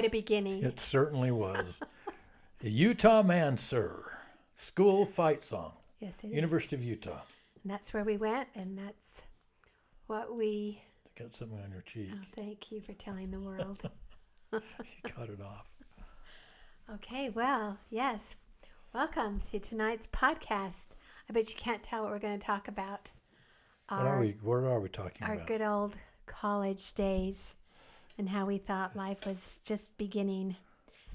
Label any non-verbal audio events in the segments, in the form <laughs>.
quite a beginning. It certainly was. Utah Man, sir. School fight song. Yes, it is. University of Utah. And that's where we went, and that's what we. Got something on your cheek. Oh, thank you for telling the world. <laughs> you cut it off. Okay, well, yes. Welcome to tonight's podcast. I bet you can't tell what we're going to talk about. What are we? What are we talking our about? Our good old college days and how we thought life was just beginning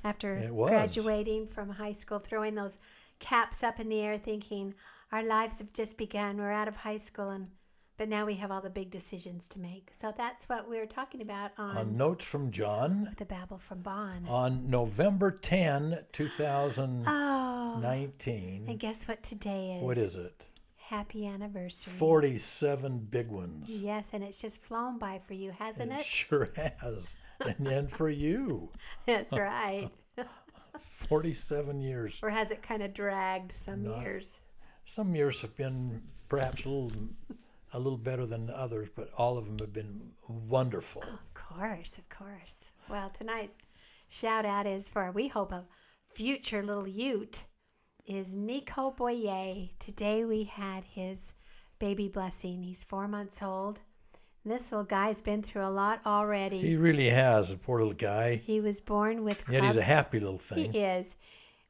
after graduating from high school, throwing those caps up in the air, thinking our lives have just begun. We're out of high school, and but now we have all the big decisions to make. So that's what we're talking about on, on Notes from John the Babble from Bonn. on November 10, 2019. Oh, and guess what today is? what is it? Happy anniversary. 47 big ones. Yes, and it's just flown by for you, hasn't It it? sure has. and then for you, <laughs> That's right. 47 years. or has it kind of dragged some Not- years? Some years have been perhaps a little, a little better than others, but all of them have been wonderful. Of course, of course. Well, tonight, shout out is for we hope a future little Ute is Nico Boyer. Today we had his baby blessing. He's four months old. This little guy's been through a lot already. He really has, a poor little guy. He was born with Yet he's a happy little thing. He is.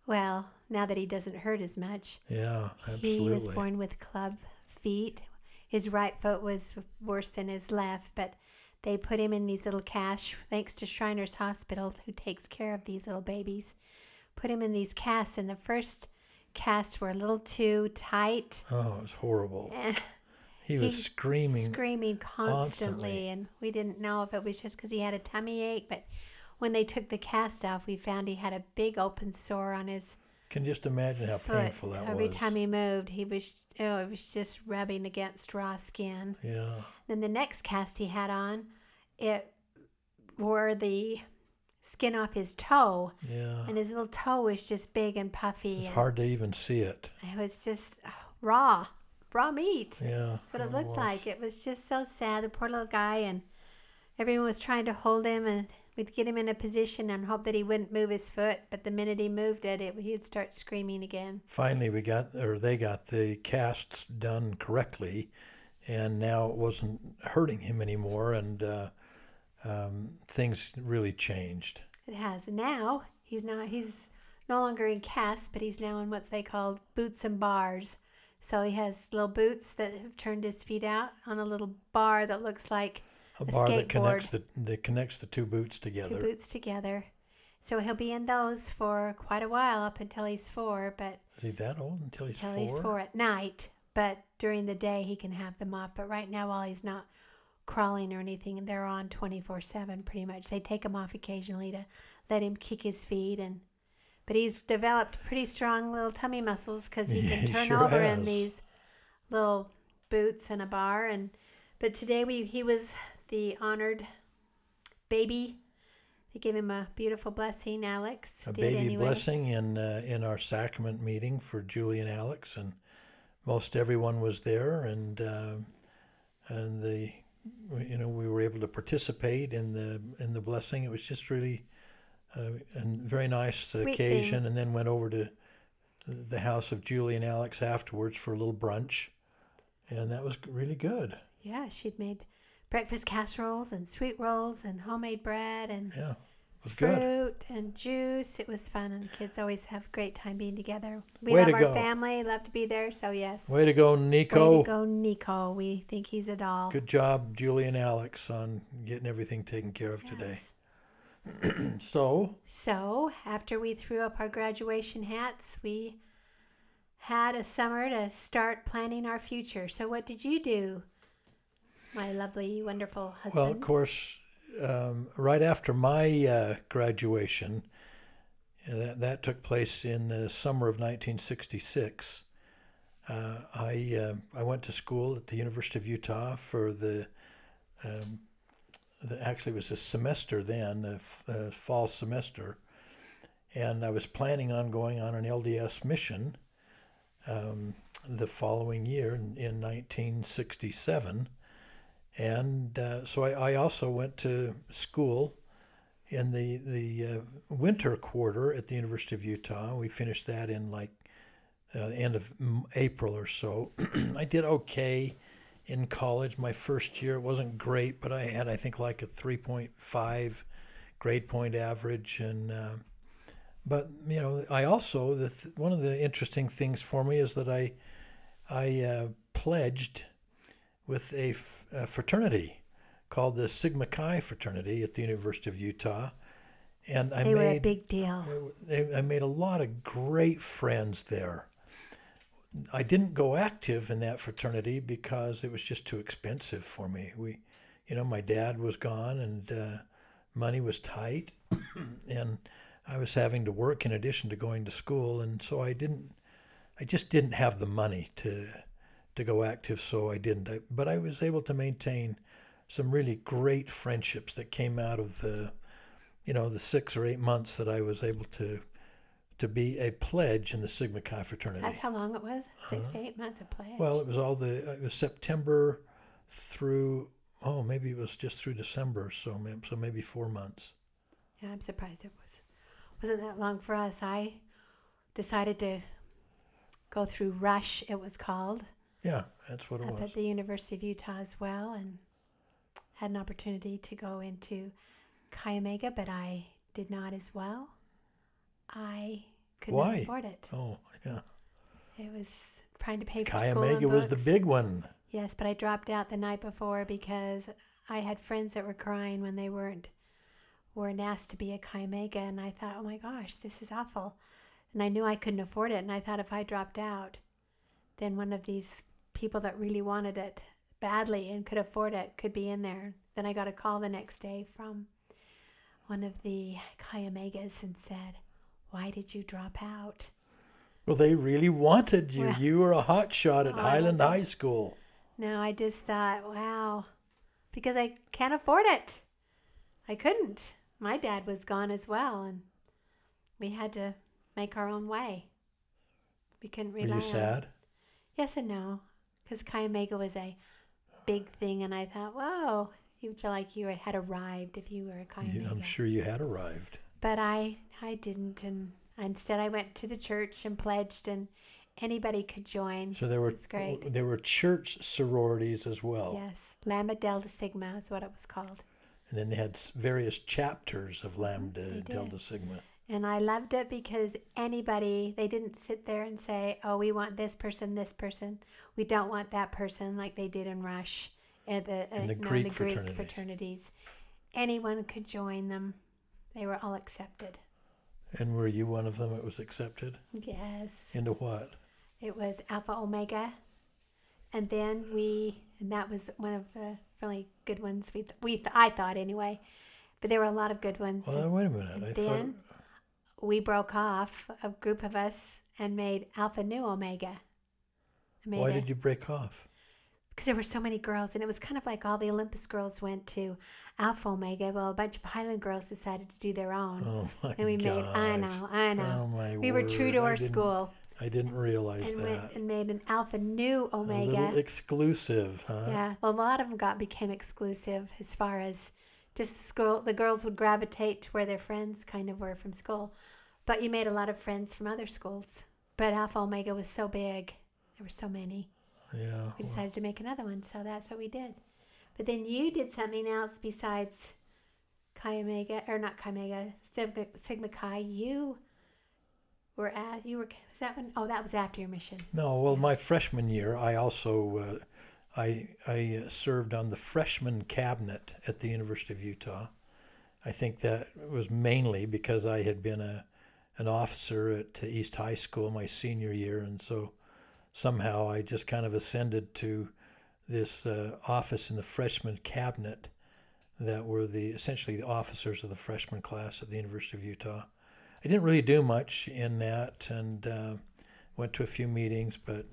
Well, now that he doesn't hurt as much. Yeah, absolutely. He was born with club feet. His right foot was worse than his left, but they put him in these little casts, thanks to Shriners Hospital, who takes care of these little babies. Put him in these casts, and the first casts were a little too tight. Oh, it was horrible. Eh, He was he screaming. screaming constantly, constantly. and we didn't know if it was just because he had a tummy ache, but when they took the cast off, we found he had a big open sore on his Can just imagine how foot. painful that Every was. Every time he moved, he was oh, it was just rubbing against raw skin. yeah, Then the next cast he had on, it wore the skin off his toe, yeah. and his little toe was just big and puffy. It's and hard to even see it. It was just oh, raw, raw meat. Yeah. That's what it it looked was. like. It was just so sad. The poor little guy, and everyone was trying to hold him, and we'd get him in a position and hope that he wouldn't move his foot. But the minute he moved it, it he'd start screaming again. Finally, we got, or they got the casts done correctly, and now it wasn't hurting him anymore, and uh, um, things really changed. It has. Now he's not. He's no longer in casts, but he's now in what they call boots and bars. So he has little boots that have turned his feet out on a little bar that looks like A A bar that connects the that connects the two boots together. two boots together. So he'll be in those for quite a while up until he's four, but Is he that old until he's until four? he's four at night. But during the day he can have them off. But right now, while he's not crawling or anything, they're on twenty four seven pretty much. They take him off occasionally to let him kick his feet and. But he's developed pretty strong little tummy muscles because he can <laughs> turn sure over in these little boots and a bar. And but today we he was the honored baby. They gave him a beautiful blessing. Alex a baby anyway. blessing in uh, in our sacrament meeting for Julie and Alex, and most everyone was there, and uh, and the you know we were able to participate in the in the blessing. It was just really uh, and very nice Sweet occasion, thing. and then went over to the house of Julie and Alex afterwards for a little brunch, and that was really good. Yeah, she'd made breakfast casseroles and sweet rolls and homemade bread and Yeah, was good. fruit and juice. It was fun, and the kids always have a great time being together. We Way love to our go. family, love to be there. So yes, Way to go, Nico. Way to go, Nico. We think he's a doll. Good job, Julie and Alex, on getting everything taken care of today. <clears throat> So, So after we threw up our graduation hats, we had a summer to start planning our future. So what did you do, my lovely, wonderful husband? well, of course, um, right after my uh, graduation, uh, that, that took place in the summer of 1966. Uh, I uh, I went to school at the University of Utah for the um, the, actually it was a semester then, a, f- a fall semester, and I was planning on going on an LDS mission um, the following year in, in 1967. And uh, so I, I also went to school in the the uh, winter quarter at the University of Utah. We finished that in like uh, end of April or so. <clears throat> I did okay in college. My first year it wasn't great, but I had I think like a 3.5 grade point average, and uh, but you know I also the th- one of the interesting things for me is that I I uh, pledged with a, f- a fraternity called the Sigma Chi fraternity at the University of Utah, and I they were a big deal. they- I made a lot of great friends there. I didn't go active in that fraternity because it was just too expensive for me. We, you know, my dad was gone and uh, money was tight, <coughs> and I was having to work in addition to going to school, and so I didn't. I just didn't have the money to to go active, so I didn't. I, but I was able to maintain some really great friendships that came out of the, you know, the six or eight months that I was able to to be a pledge in the Sigma Chi fraternity. That's how long it was? 6 to eight months of. Uh-huh. Well, it was all the it was September through oh maybe it was just through December, so so maybe four months. yeah, I'm surprised it was wasn't that long for us. I decided to go through Rush, it was called, Yeah, that's what it was. at the University of Utah as well, and had an opportunity to go into Chi Omega, but I did not as well. I couldn't Why? afford it. Oh yeah, It was trying to pay for Chi school Omega was the big one. Yes, but I dropped out the night before because I had friends that were crying when they weren't weren't asked to be a Chi Omega, and I thought, oh my gosh, this is awful. And I knew I couldn't afford it, and I thought if I dropped out, then one of these people that really wanted it badly and could afford it could be in there. Then I got a call the next day from one of the Chi Omegas and said, "Why did you drop out?" Well, they really wanted you. Well- you were a hot shot at Oh, Highland. High School. No, I just thought, wow, because I can't afford it. I couldn't. My dad was gone as well, and we had to make our own way. We couldn't rely. Were you on. sad? Yes and no, because Chi Omega was a big thing, and I thought, whoa, you feel like you had arrived if you were a Chi Omega. I'm sure you had arrived. But I, I didn't, and instead I went to the church and pledged, and anybody could join. So there were great. there were church sororities as well, Yes, Lambda Delta Sigma is what it was called. and then they had various chapters of Lambda Delta Sigma. And I loved it because anybody, they didn't sit there and say, oh, we want this person, this person. We don't want that person, like they did in Rush and the, uh, the Greek the Greek fraternities. fraternities. Anyone could join them, they were all accepted. And were you one of them that was accepted Yes. into what? It was Alpha Omega. And then we, and that was one of the really good ones. We, we I thought anyway. But there were a lot of good ones. Well, wait a minute. I then we broke off, a group of us, and made Alpha Nu Omega. I made Why it did you break off? because there were so many girls, and it was kind of like all the Olympus girls went to Alpha Omega. Well, a bunch of Highland girls decided to do their own, Oh my and we made. I know, I know. Oh my we were true to our didn't- school, I didn't realize and that. went and made an Alpha Nu A Omega. little exclusive, huh? Yeah, well, a lot of them got became exclusive as far as just the school. The girls would gravitate to where their friends kind of were from school, but you made a lot of friends from other schools. But Alpha Omega was so big, there were so many. Yeah. We well, decided to make another one, so that's what we did. But then you did something else besides Chi Omega, or not Chi Omega, Sigma, Sigma Chi. You were at you were was that one? Oh, that was after your mission. No, well, my freshman year, I also uh, I I uh, served on the freshman cabinet at the University of Utah. I think that was mainly because I had been a an officer at East High School my senior year, and so somehow I just kind of ascended to this uh, office in the freshman cabinet that were the essentially the officers of the freshman class at the University of Utah. I didn't really do much in that, and uh, went to a few meetings, but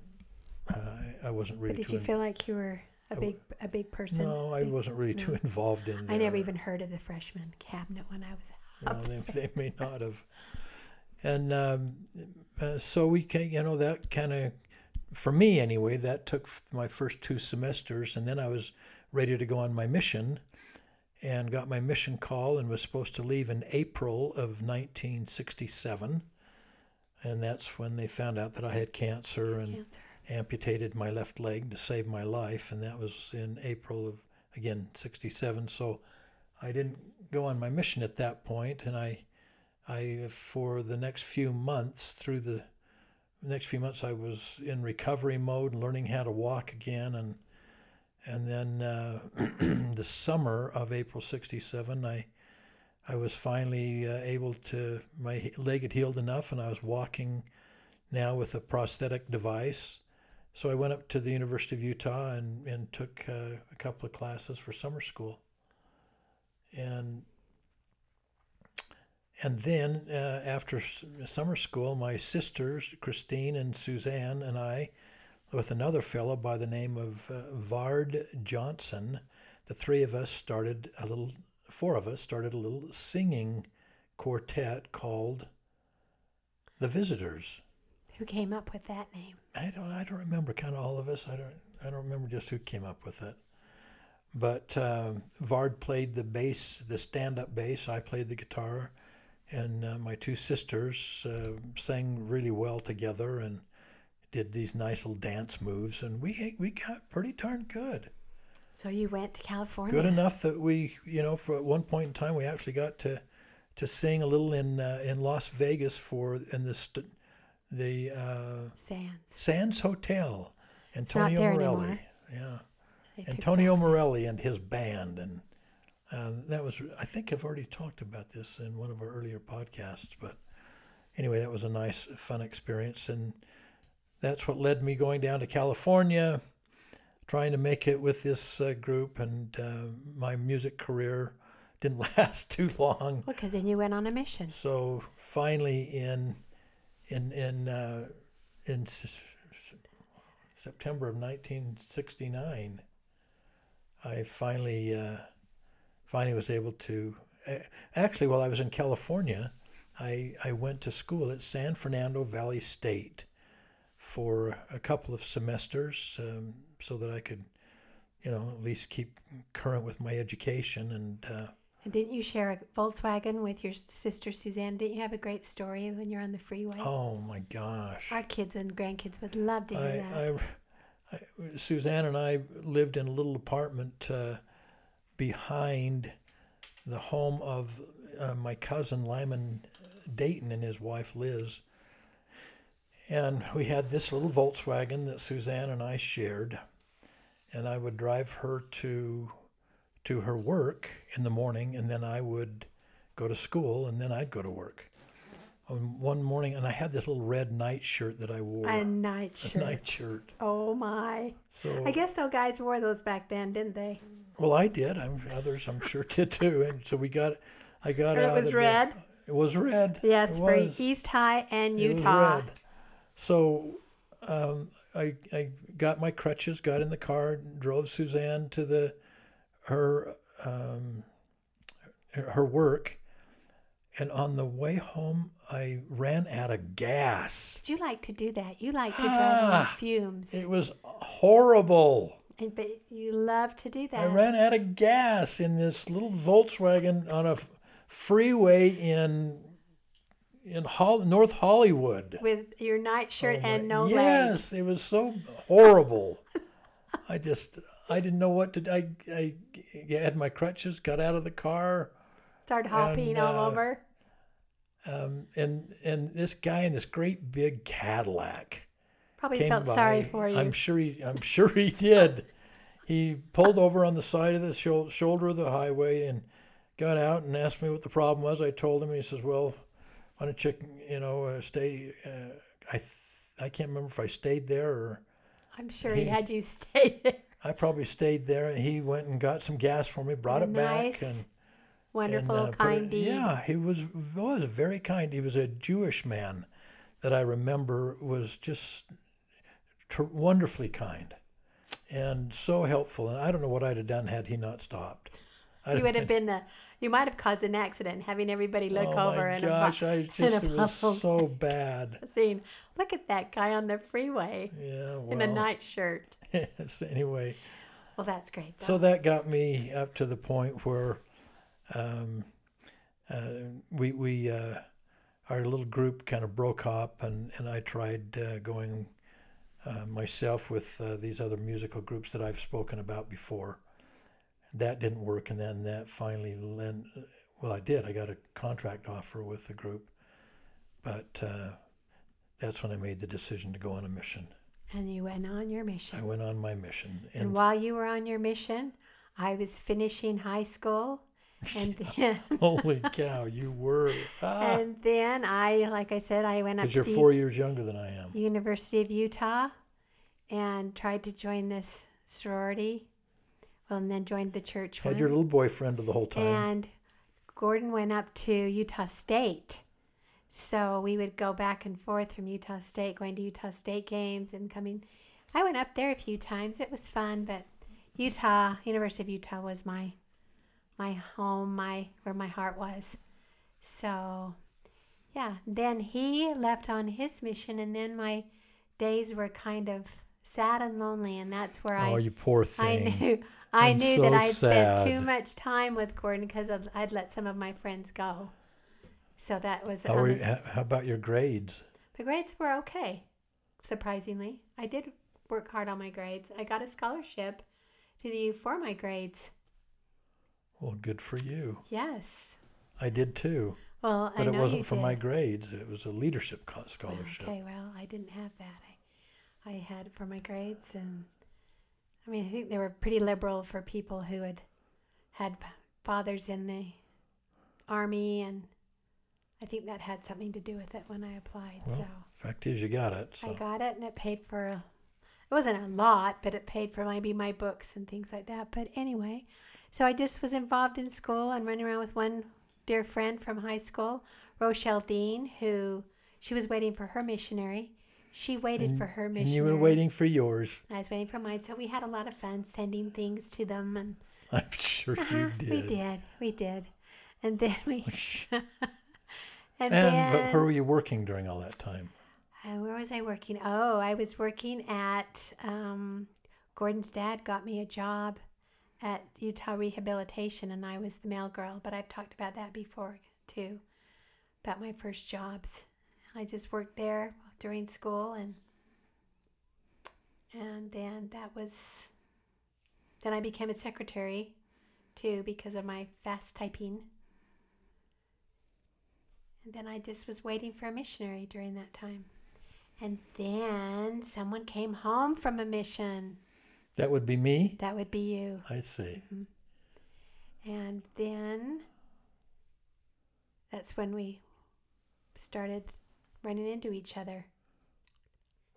uh, I- I wasn't really. But did you in- feel like you were a big a big person. No, I Big- wasn't really too involved in. I never even heard of the freshman cabinet when I was you up know, they, they may not have. And um, uh, so we can, you know, that kind of, for me anyway, that took f- my first two semesters, and then I was ready to go on my mission, and got my mission call, and was supposed to leave in April of 1967, and that's when they found out that I had cancer and cancer. Amputated my left leg to save my life, and that was in April of again '67. So I didn't go on my mission at that point, and I, I for the next few months through the next few months I was in recovery mode, learning how to walk again, and and then uh, <clears throat> the summer of April '67, I. I was finally uh, able to, my leg had healed enough, and I was walking now with a prosthetic device. So I went up to the University of Utah and, and took uh, a couple of classes for summer school. And and then uh, after summer school, my sisters, Christine and Suzanne, and I, with another fellow by the name of uh, Vard Johnson, the three of us started a little, four of us started a little singing quartet called The Visitors. Who came up with that name? I don't I don't remember kind of all of us. I don't I don't remember just who came up with it. But um, Vard played the bass, the stand-up bass. I played the guitar, and uh, my two sisters uh, sang really well together and did these nice little dance moves. And we we got pretty darn good. So you went to California. Good enough that we, you know, for at one point in time, we actually got to to sing a little in uh, in Las Vegas for in the st- the uh, Sands. Sands Hotel. Antonio Morelli. anymore. Yeah. They Antonio Morelli and his band. And uh, that was, I think I've already talked about this in one of our earlier podcasts. But anyway, that was a nice, fun experience. And that's what led me going down to California, trying to make it with this uh, group. And uh, my music career didn't <laughs> last too long. Well, because then you went on a mission. So finally, in in in uh, in September of 1969, I finally uh, finally was able to. Actually, while I was in California, I I went to school at San Fernando Valley State for a couple of semesters, um, so that I could, you know, at least keep current with my education and. Uh, And didn't you share a Volkswagen with your sister Suzanne? Didn't you have a great story when you're on the freeway? oh my gosh! Our kids and grandkids would love to hear that. I, I, I, Suzanne and I lived in a little apartment uh, behind the home of uh, my cousin Lyman Dayton and his wife Liz. And we had this little Volkswagen that Suzanne and I shared. And I would drive her to to her work in the morning, and then I would go to school, and then I'd go to work. On one morning, and I had this little red nightshirt that I wore a night a shirt. night shirt. Oh my! So I guess those guys wore those back then, didn't they? well, I did. I'm others, I'm sure did too. And so we got, I got And it was of the- red? It was red. Yes, for. East High and Utah. So um, I I got my crutches, got in the car, drove Suzanne to the her um, her work, and on the way home I ran out of gas. Did you like to do that? You like to drive on Ah, fumes, It was horrible. and, but you love to do that. I ran out of gas in this little Volkswagen on a freeway in in Hol- North Hollywood. with your nightshirt Oh and no leg. yes, it was so horrible. <laughs> I just I didn't know what to. do. I I had my crutches, got out of the car, Started hopping And, all uh, over. um, and and this guy in this great big Cadillac Probably came felt by. sorry for you. I'm sure he I'm sure he did. He pulled over on the side of the shou- shoulder of the highway and got out and asked me what the problem was. I told him. He says, "Well, why don't you you know uh, stay?" Uh, I th- I can't remember if I stayed there or. I'm sure he he- had you <laughs> stay there. I probably stayed there, and he went and got some gas for me, brought it back, and Wonderful, and, uh, kind it- deed. Yeah, he was was very kind. He was a Jewish man that I remember was just tr- wonderfully kind. and so helpful. And I don't know what I'd have done had he not stopped. I'd You would have been the. You might have caused an accident, having everybody look oh over my and gosh, I just it was so bad. <laughs> saying, "Look at that guy on the freeway Yeah, well. in a nightshirt." Yes, anyway, Well, that's great. so that got me up to the point where um, uh, we we uh, our little group kind of broke up, and and I tried uh, going uh, myself with uh, these other musical groups that I've spoken about before. That didn't work, and then that finally lent. Well, I did. I got a contract offer with the group, but uh, that's when I made the decision to go on a mission. And you went on your mission. I went on my mission, And and while you were on your mission, I was finishing high school, <laughs> and then <laughs> holy cow, you were. Ah, and then I, like I said, I went up Because to you're the four years younger than I am. University of Utah, and tried to join this sorority. Well, and then joined the church Had one. your little boyfriend the whole time. And Gordon went up to Utah State. So we would go back and forth from Utah State, going to Utah State games and coming. I went up there a few times. It was fun, but Utah, University of Utah was my my home, my where my heart was. So yeah, then he left on his mission and then my days were kind of sad and lonely and that's where I oh, you poor thing. I knew I I'm knew so that I'd spent too much time with Gordon because I'd let some of my friends go. So that was How, were you, how, about your grades? my grades were okay, surprisingly. I did work hard on my grades. I got a scholarship to the U for my grades. Well, good for you. Yes. I did too, Well, I but it wasn't you for did. my grades. It was a leadership scholarship. Okay, well, I didn't have that. I, I had it for my grades, and I mean, I think they were pretty liberal for people who had had fathers in the army, and I think that had something to do with it when I applied. Well, so Fact is, you got it. So I got it, and it paid for a. It wasn't a lot, but it paid for maybe my books and things like that. But anyway, so I just was involved in school and running around with one dear friend from high school, Rochelle Dean, who she was waiting for her missionary. She waited and, for her missionary. and you were waiting for yours. I was waiting for mine, so we had a lot of fun sending things to them, and I'm sure Uh-huh, you did. we did, we did, and then we, <laughs> and, And then but where were you working during all that time? Uh, where was I working? Oh, I was working at um, Gordon's dad got me a job at Utah Rehabilitation, and I was the mail girl. But I've talked about that before too, about my first jobs. I just worked there during school, and and then that was then I became a secretary too because of my fast typing. And then I just was waiting for a missionary during that time. And then someone came home from a mission. That would be me. That would be you. I see. And then that's when we started running into each other.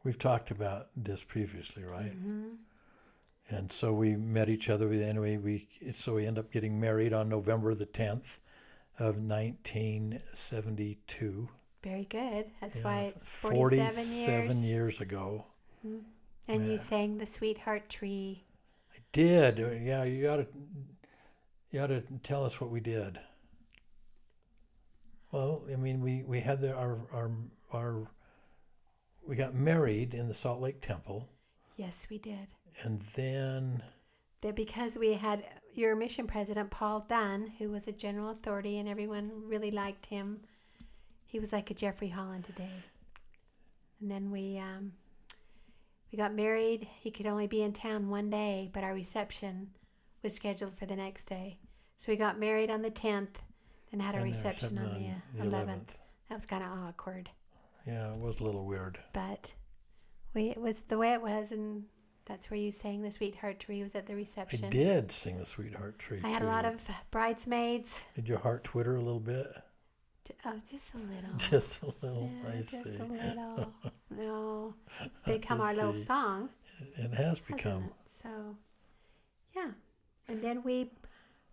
We've talked about this previously, right? hmm And so we met each other. Anyway, we so we end up getting married on November the tenth of nineteen seventy two. Very good. That's why it's 47 forty-seven years. years ago. Mhm. And you sang the Sweetheart Tree. I did. Uh, Yeah, you got to you got to tell us what we did. Well, I mean, we we had the, our our our we got married in the Salt Lake Temple, Yes, we did. and then that because we had your mission president Paul Dunn, who was a general authority and everyone really liked him. He was like a Jeffrey Holland today. And then we um, we got married. He could only be in town one day, but our reception was scheduled for the next day. So we got married on the tenth, and had a and reception on the the eleventh. That was kind of awkward, Yeah, it was a little weird. but we it was the way it was, and that's where you sang the Sweetheart Tree was at the reception. I did sing the Sweetheart Tree. I had a lot of bridesmaids. Did your heart twitter a little bit? Oh, just a little. <laughs> Just a little. yeah, I just see. a little. <laughs> No, it's become our little song. It has become. it? So, yeah. And then we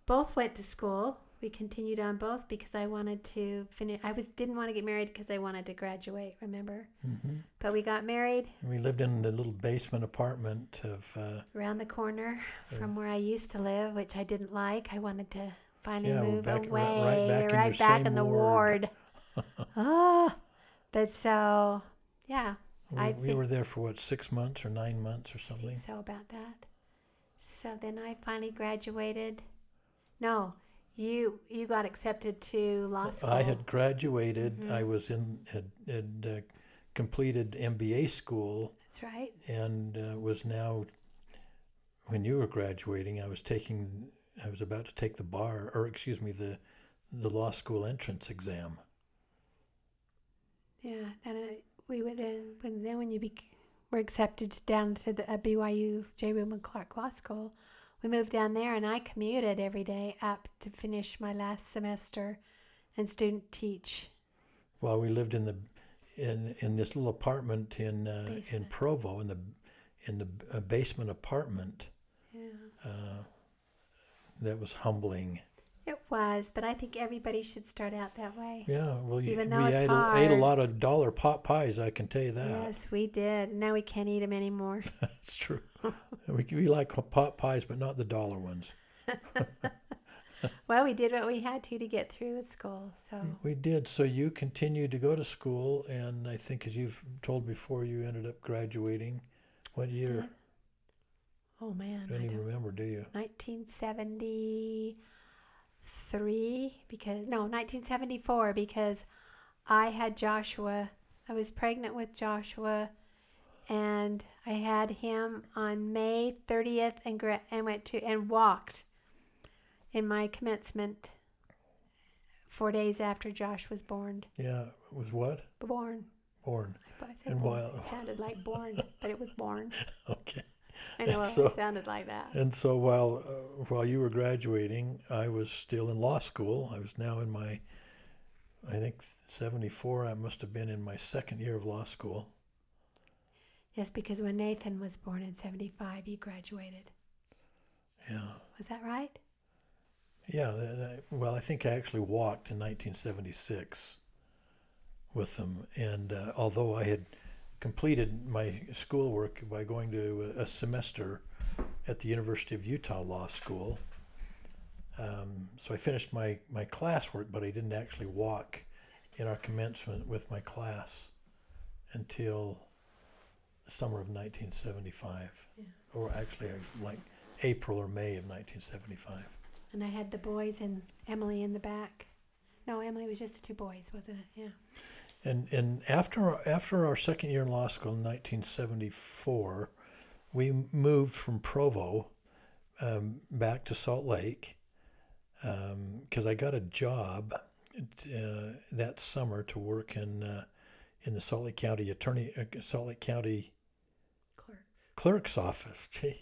both went to school we continued on both because I wanted to finish. I was didn't want to get married because I wanted to graduate. Remember? hmm But we got married We lived in the little basement apartment of. Uh, around the corner Yeah. from where I used to live, which I didn't like. I wanted to finally Yeah, move back- away, right back in right back in the ward. ward. <laughs> Ah, but so yeah, we, I we think- were there for what six months or nine months or I something. think so about that. So then I finally graduated. No, you you got accepted to law school. I had graduated. I Mhm. was in had, had uh, completed MBA school That's right. and uh, was now. When you were graduating, I was taking. I was about to take the bar, or excuse me, the the law school entrance exam. Yeah, and I, we were then when then when you bec were accepted down to the uh, BYU J. Wilman Clark Law School, we moved down there, and I commuted every day up to finish my last semester, and student teach. Well, we lived in the in in this little apartment in uh, in Provo in the in the uh, basement apartment. Yeah, Uh, that was humbling. It was, but I think everybody should start out that way. Yeah, well, you, Even we though it's ate, a, ate a lot of dollar pot pies. I can tell you that. Yes, we did. Now we can't eat them anymore. <laughs> That's true. we we like pot pies, but not the dollar ones. <laughs> well, we did what we had to to get through with school. So mm, We did. So you continued to go to school, and I think, as you've told before, you ended up graduating. What year? oh man, Don't I even don't remember, do you? 1973 because no 1974 because i had joshua i was pregnant with joshua and i had him on may 30th and gra- and went to and walked in my commencement four days after josh was born Yeah, it was what? born Born. And born. while- it sounded like born but it was born <laughs> Okay. I <laughs> know And it sounded like that And so while uh, while you were graduating, I was still in law school. I was now in my, I think seventy four. I must have been in my second year of law school. yes because when nathan was born in 75 you graduated Yeah. was that right Yeah. th- th- well, I think I actually walked in 1976 with them, and uh, although I had completed my schoolwork by going to a, semester at the University of Utah Law School, um, so I finished my my classwork, but I didn't actually walk in our commencement with my class until the summer of 1975, Yeah. or actually like April or May of 1975. And I had the boys and Emily in the back. No, Emily was just the two boys, wasn't it? Yeah. And and after after our second year in law school in 1974, we moved from Provo um, back to Salt Lake because I got a job uh, that summer to work in uh, in the Salt Lake County Attorney uh, Salt Lake County Clerks. clerk's office. <laughs> Gee.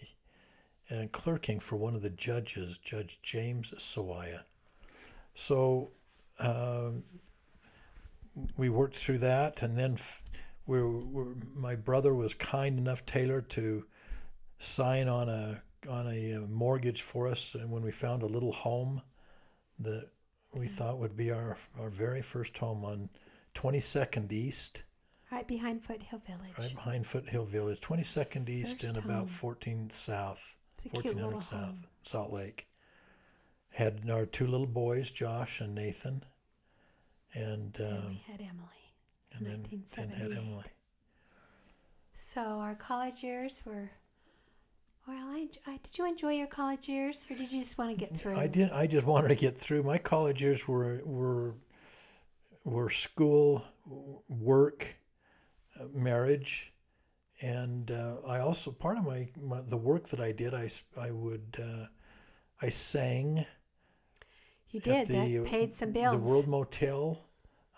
And clerking for one of the judges, Judge James Sawaya. So um, we worked through that, and then f- we were, were, my brother was kind enough, Taylor, to sign on a on a uh, mortgage for us, and when we found a little home that we thought would be our our very first home on 22nd East, Right behind Foothill Village. right behind Foothill Village, 22nd East and First about home. 14 South, It's a cute 1400 South, home. Salt Lake. Had our two little boys, Josh and Nathan, and and um, we had Emily. and then and had Emily. So our college years were. Well, I, I did you enjoy your college years, or did you just want to get through? I did. I just wanted to get through. My college years were were were school, work, uh, marriage, and uh, I also part of my, my the work that I did. I I would uh, I sang You did. that uh, paid some bills. The World Motel.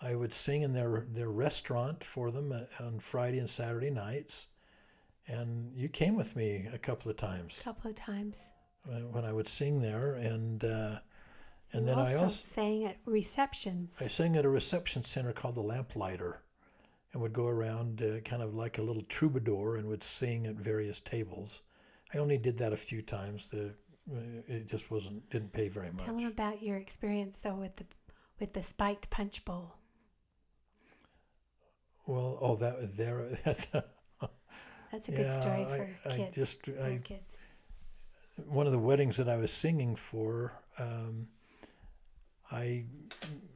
I would sing in their their restaurant for them uh, on Friday and Saturday nights, and you came with me a couple of times a couple of times. uh, when I would sing there, and uh, and You then I also sang at receptions. I sang at a reception center called the Lamplighter, and would go around uh, kind of like a little troubadour and would sing at various tables. I only did that a few times. The it just wasn't didn't pay very much. Tell them about your experience though with the with the spiked punch bowl. Well, oh, that was there. <laughs> That's a good story for I, I kids. just for I kids. one of the weddings that I was singing for, um, I,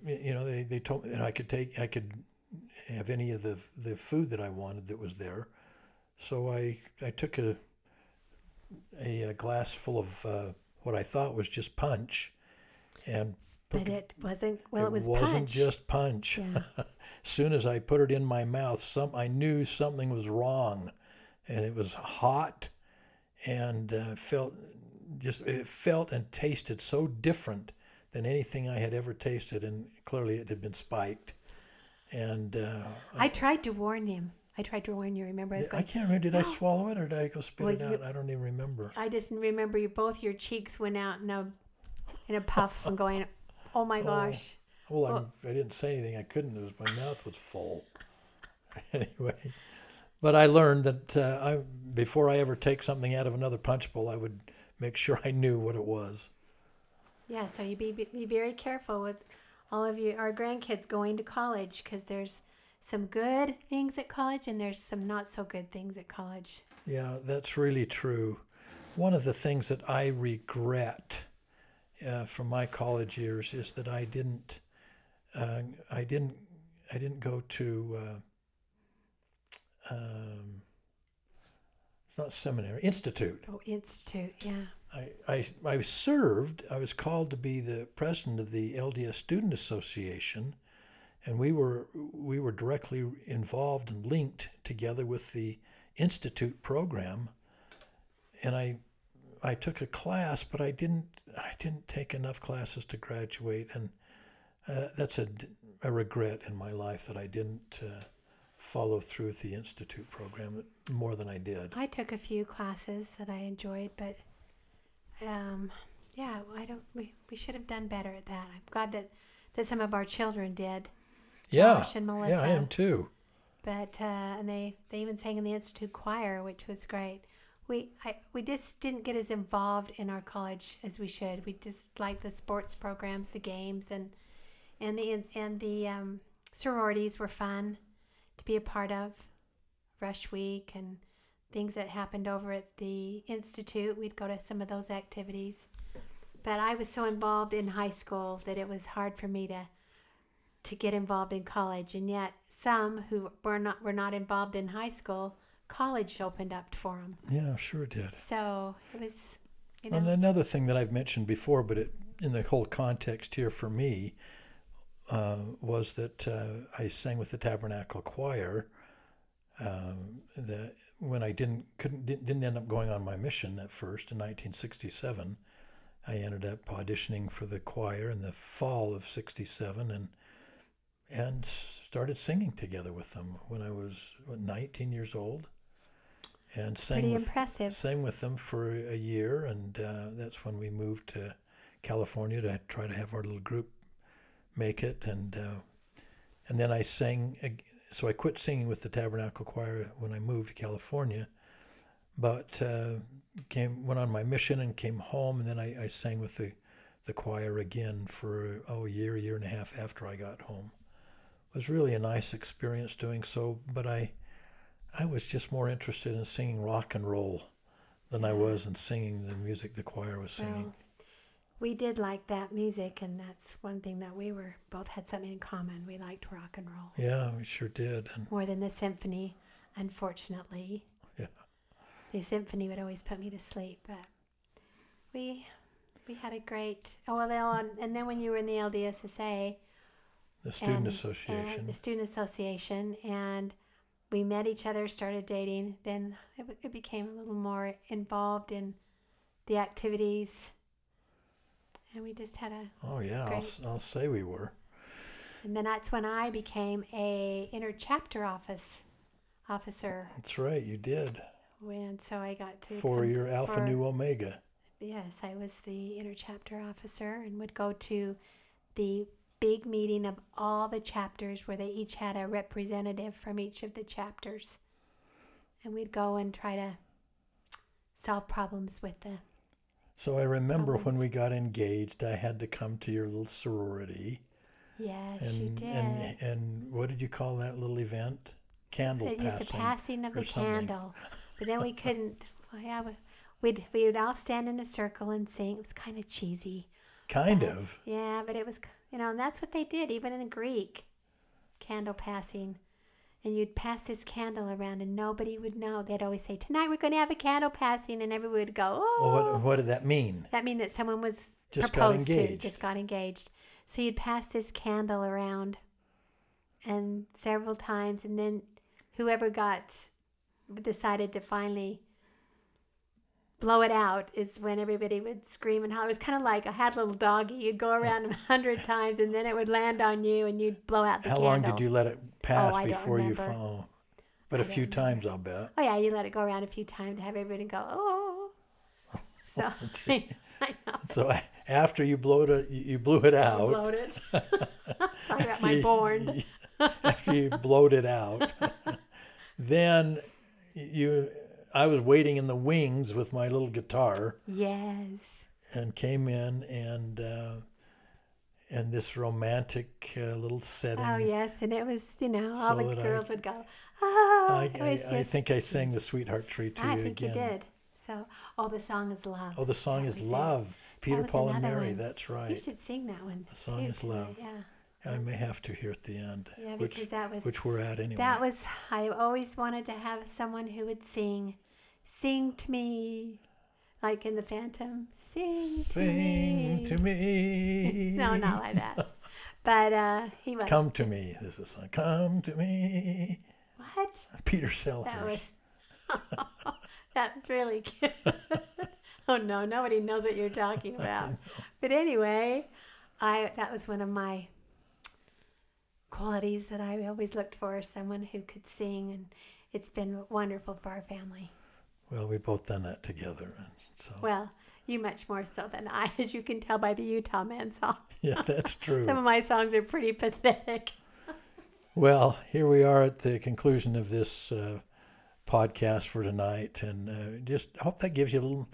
you know, they, they told me that I could take, I could have any of the, the food that I wanted that was there. So I, I took a, a, a glass full of uh, what I thought was just punch and But it wasn't. Well, it, was wasn't punch. just punch. Yeah. <laughs> as soon as I put it in my mouth, some I knew something was wrong, and it was hot, and uh, felt just it felt and tasted so different than anything I had ever tasted, and clearly it had been spiked. And uh, I tried to warn him. I tried to warn you. Remember, I was I can't remember. Did I swallow it or did I go spit Well, it you- out? I don't even remember. I just remember you both. Your cheeks went out in a in a puff and going. Oh my <laughs> Oh. gosh. Well, Well- I'm, I didn't say anything. I couldn't. It was my mouth was full. <laughs> anyway, but I learned that uh, I before I ever take something out of another punch bowl, I would make sure I knew what it was. Yeah, so you be, be very careful with all of you, our grandkids going to college, because there's some good things at college and there's some not so good things at college. Yeah, that's really true. One of the things that I regret uh, from my college years is that I didn't, uh, I didn't, I didn't go to. Uh, um, it's not seminary, institute. Oh, institute, yeah. I, I, I served, I was called to be the president of the LDS Student Association, and we were, we were directly involved and linked together with the Institute program. And I, I took a class, but I didn't, I didn't take enough classes to graduate, and uh, that's a, a regret in my life that I didn't uh, follow through with the Institute program more than I did. I took a few classes that I enjoyed, but um, yeah, I don't. We, we should have done better at that. I'm glad that, that some of our children did. Yeah, Josh and yeah, I am too. but uh, and they they even sang in the institute choir, which was great. We I we just didn't get as involved in our college as we should. We just liked the sports programs, the games, and and the and the um, sororities were fun to be a part of. Rush Week and things that happened over at the institute. We'd go to some of those activities, but I was so involved in high school that it was hard for me to to get involved in college and yet some who were not were not involved in high school college opened up for them Yeah, sure it did. so it was you And another thing that I've mentioned before, but it, in the whole context here for me, uh, was that uh, I sang with the Tabernacle Choir. Um, that when I didn't couldn't didn't end up going on my mission at first in 1967, I ended up auditioning for the choir in the fall of '67 and and started singing together with them when I was what, 19 years old, and sang pretty with impressive sang with them for a year, and uh, that's when we moved to California to try to have our little group make it, and uh, and then I sang. So I quit singing with the Tabernacle Choir when I moved to California, but uh, came went on my mission and came home, and then I, I sang with the the choir again for oh a year, year and a half after I got home. It was really a nice experience doing so, but I I was just more interested in singing rock and roll than I was in singing the music the choir was singing. well we did like that music and that's one thing that we were both had something in common we liked rock and roll yeah, we sure did. And more than the symphony unfortunately Yeah. the symphony would always put me to sleep but we we had a great oh well and then when you were in the ldssa the Student and- uh, Association. and the student association and we met each other started dating then it, it became a little more involved in the activities and we just had a oh yeah, I'll, great. s- I'll say we were. and then that's when i became a inner chapter office officer That's right, you did. and so i got to For your Alpha for- Nu Omega. Yes, I was the inner chapter officer and would go to the big meeting of all the chapters where they each had a representative from each of the chapters. And we'd go and try to solve problems with the So I remember Always. when we got engaged, I had to come to your little sorority. Yes, And, you did. and and what did you call that little event? Candle it used passing. the passing of the something. candle, but then we couldn't. <laughs> Well, yeah, we- we'd we would all stand in a circle and sing. It was kind of cheesy. Kind but- of. Yeah, but it was you know, and that's what they did even in the Greek, candle passing. And you'd pass this candle around, and nobody would know. They'd always say, "Tonight we're going to have a candle passing," and everyone would go, "Oh!" Well, what oh. what did that mean? That mean that someone was Just got proposed to, just got engaged. So you'd pass this candle around, and several times, and then whoever got decided to finally blow it out is when everybody would scream and holler. It was kind of like I had a little doggy. You'd go around a hundred times, and then it would land on you, and you'd blow out the How candle. long did you let it oh, pass I don't before you remember. fall? But I a few don't times, I'll bet. Oh yeah, you let it go around a few times to have everybody go, oh. <laughs> So. <laughs> I know. So after you blew it, you you blew it out. Blowed it. <laughs> Talking about my born. after you blowed it out, then you, I was waiting in the wings with my little guitar Yes. and came in and uh, and this romantic uh, little setting. Oh yes, and it was you know all So the that I- girls would go. Oh, I, it was I, I think I sang the Sweetheart Tree to I you think again. you did. So, oh, the song is love. Oh, the song That is. Love. Peter, Paul, and Mary. one. That's right. You should sing that one. The song too is Love. Yeah, I may have to here at the end, yeah, which because that was which we're at anyway. that was. I always wanted to have someone who would sing, sing to me, like in the Phantom. Sing, Sing to to me. me. <laughs> no, not like that. <laughs> But uh, he was. Come to me. This is a song. Come to me. What? Peter Sellers. <laughs> That was. That's really cute. oh no, nobody knows what you're talking about. But anyway, I that was one of my qualities that I always looked for someone who could sing and it's been wonderful for our family. Well, we've both done that together, and so Well, you much more so than I, <laughs> as you can tell by the Utah Man song. yeah, that's <laughs> true. Some of my songs are pretty pathetic. <laughs> Well, here we are at the conclusion of this uh, podcast for tonight, and uh, just hope that gives you a little,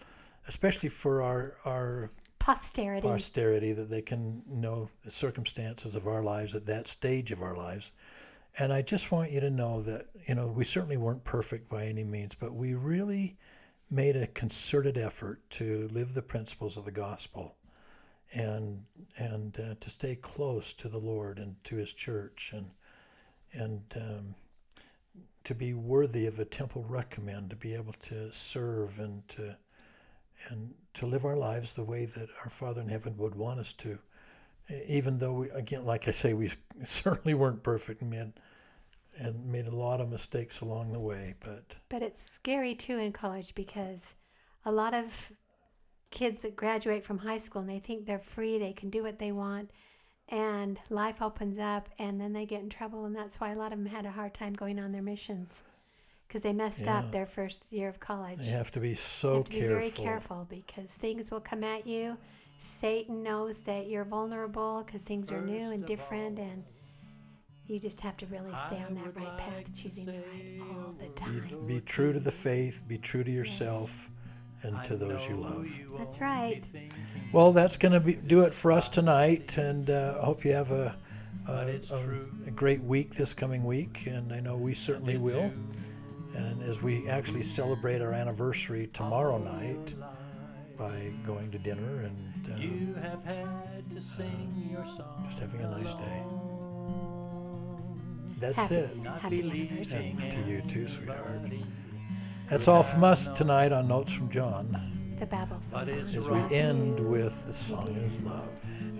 especially for our our Posterity. posterity, that they can know the circumstances of our lives at that stage of our lives. And I just want you to know that you know we certainly weren't perfect by any means, but we really made a concerted effort to live the principles of the gospel, and and uh, to stay close to the Lord and to His church, and and um, to be worthy of a temple recommend, to be able to serve and to and to live our lives the way that our Father in heaven would want us to. Even though we, again, like I say, we <laughs> certainly weren't perfect men and made a lot of mistakes along the way. But But it's scary too in college because a lot of kids that graduate from high school and they think they're free, they can do what they want, and life opens up and then they get in trouble. And that's why a lot of them had a hard time going on their missions because they messed Yeah. up their first year of college. you have to be You so have to be careful. very careful because things will come at you. Satan knows that you're vulnerable because things are new and different, all, and you just have to really stay I on that right path, like to choosing the right all the time. Be, be true to the faith. Be true to yourself, and to those you love. That's right. Well, that's going to do it for us tonight, and uh, I hope you have a a, a, a great week this coming week, and I know we certainly will. And as we actually celebrate our anniversary tomorrow night by going to dinner and uh, You have had to sing your song. just having a nice day. That's Happy, it. Not happy believing anniversary. And to you too, sweetheart. That's all from us tonight on Notes from John. The Babel. But it's As we end with the song is love.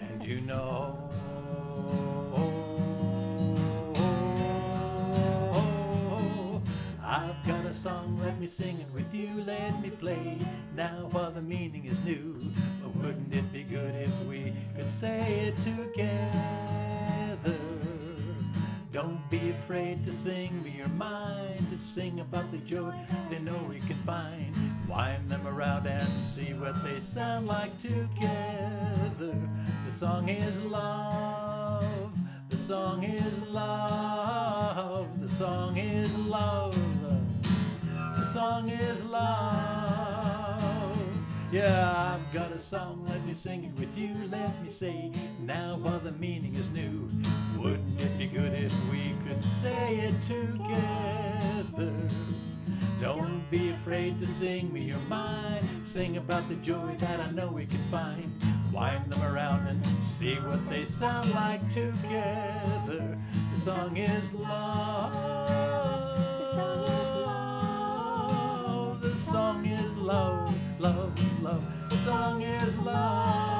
And you know I've got a song, let me sing it with you, let me play now while the meaning is new. But wouldn't it be good if we could say it together? Don't be afraid to sing me your mind, to sing about the joy they know we can find. Wind them around and see what they sound like together. The song is love. The song is love. The song is love. The song is love. Yeah, I've got a song, let me sing it with you. Let me say, now while the meaning is new, wouldn't it be good if we could say it together? Don't be afraid to sing me your mind. Sing about the joy that I know we can find. Wind them around and see what they sound like together. The song is love. Song is love, love, love. The song is love.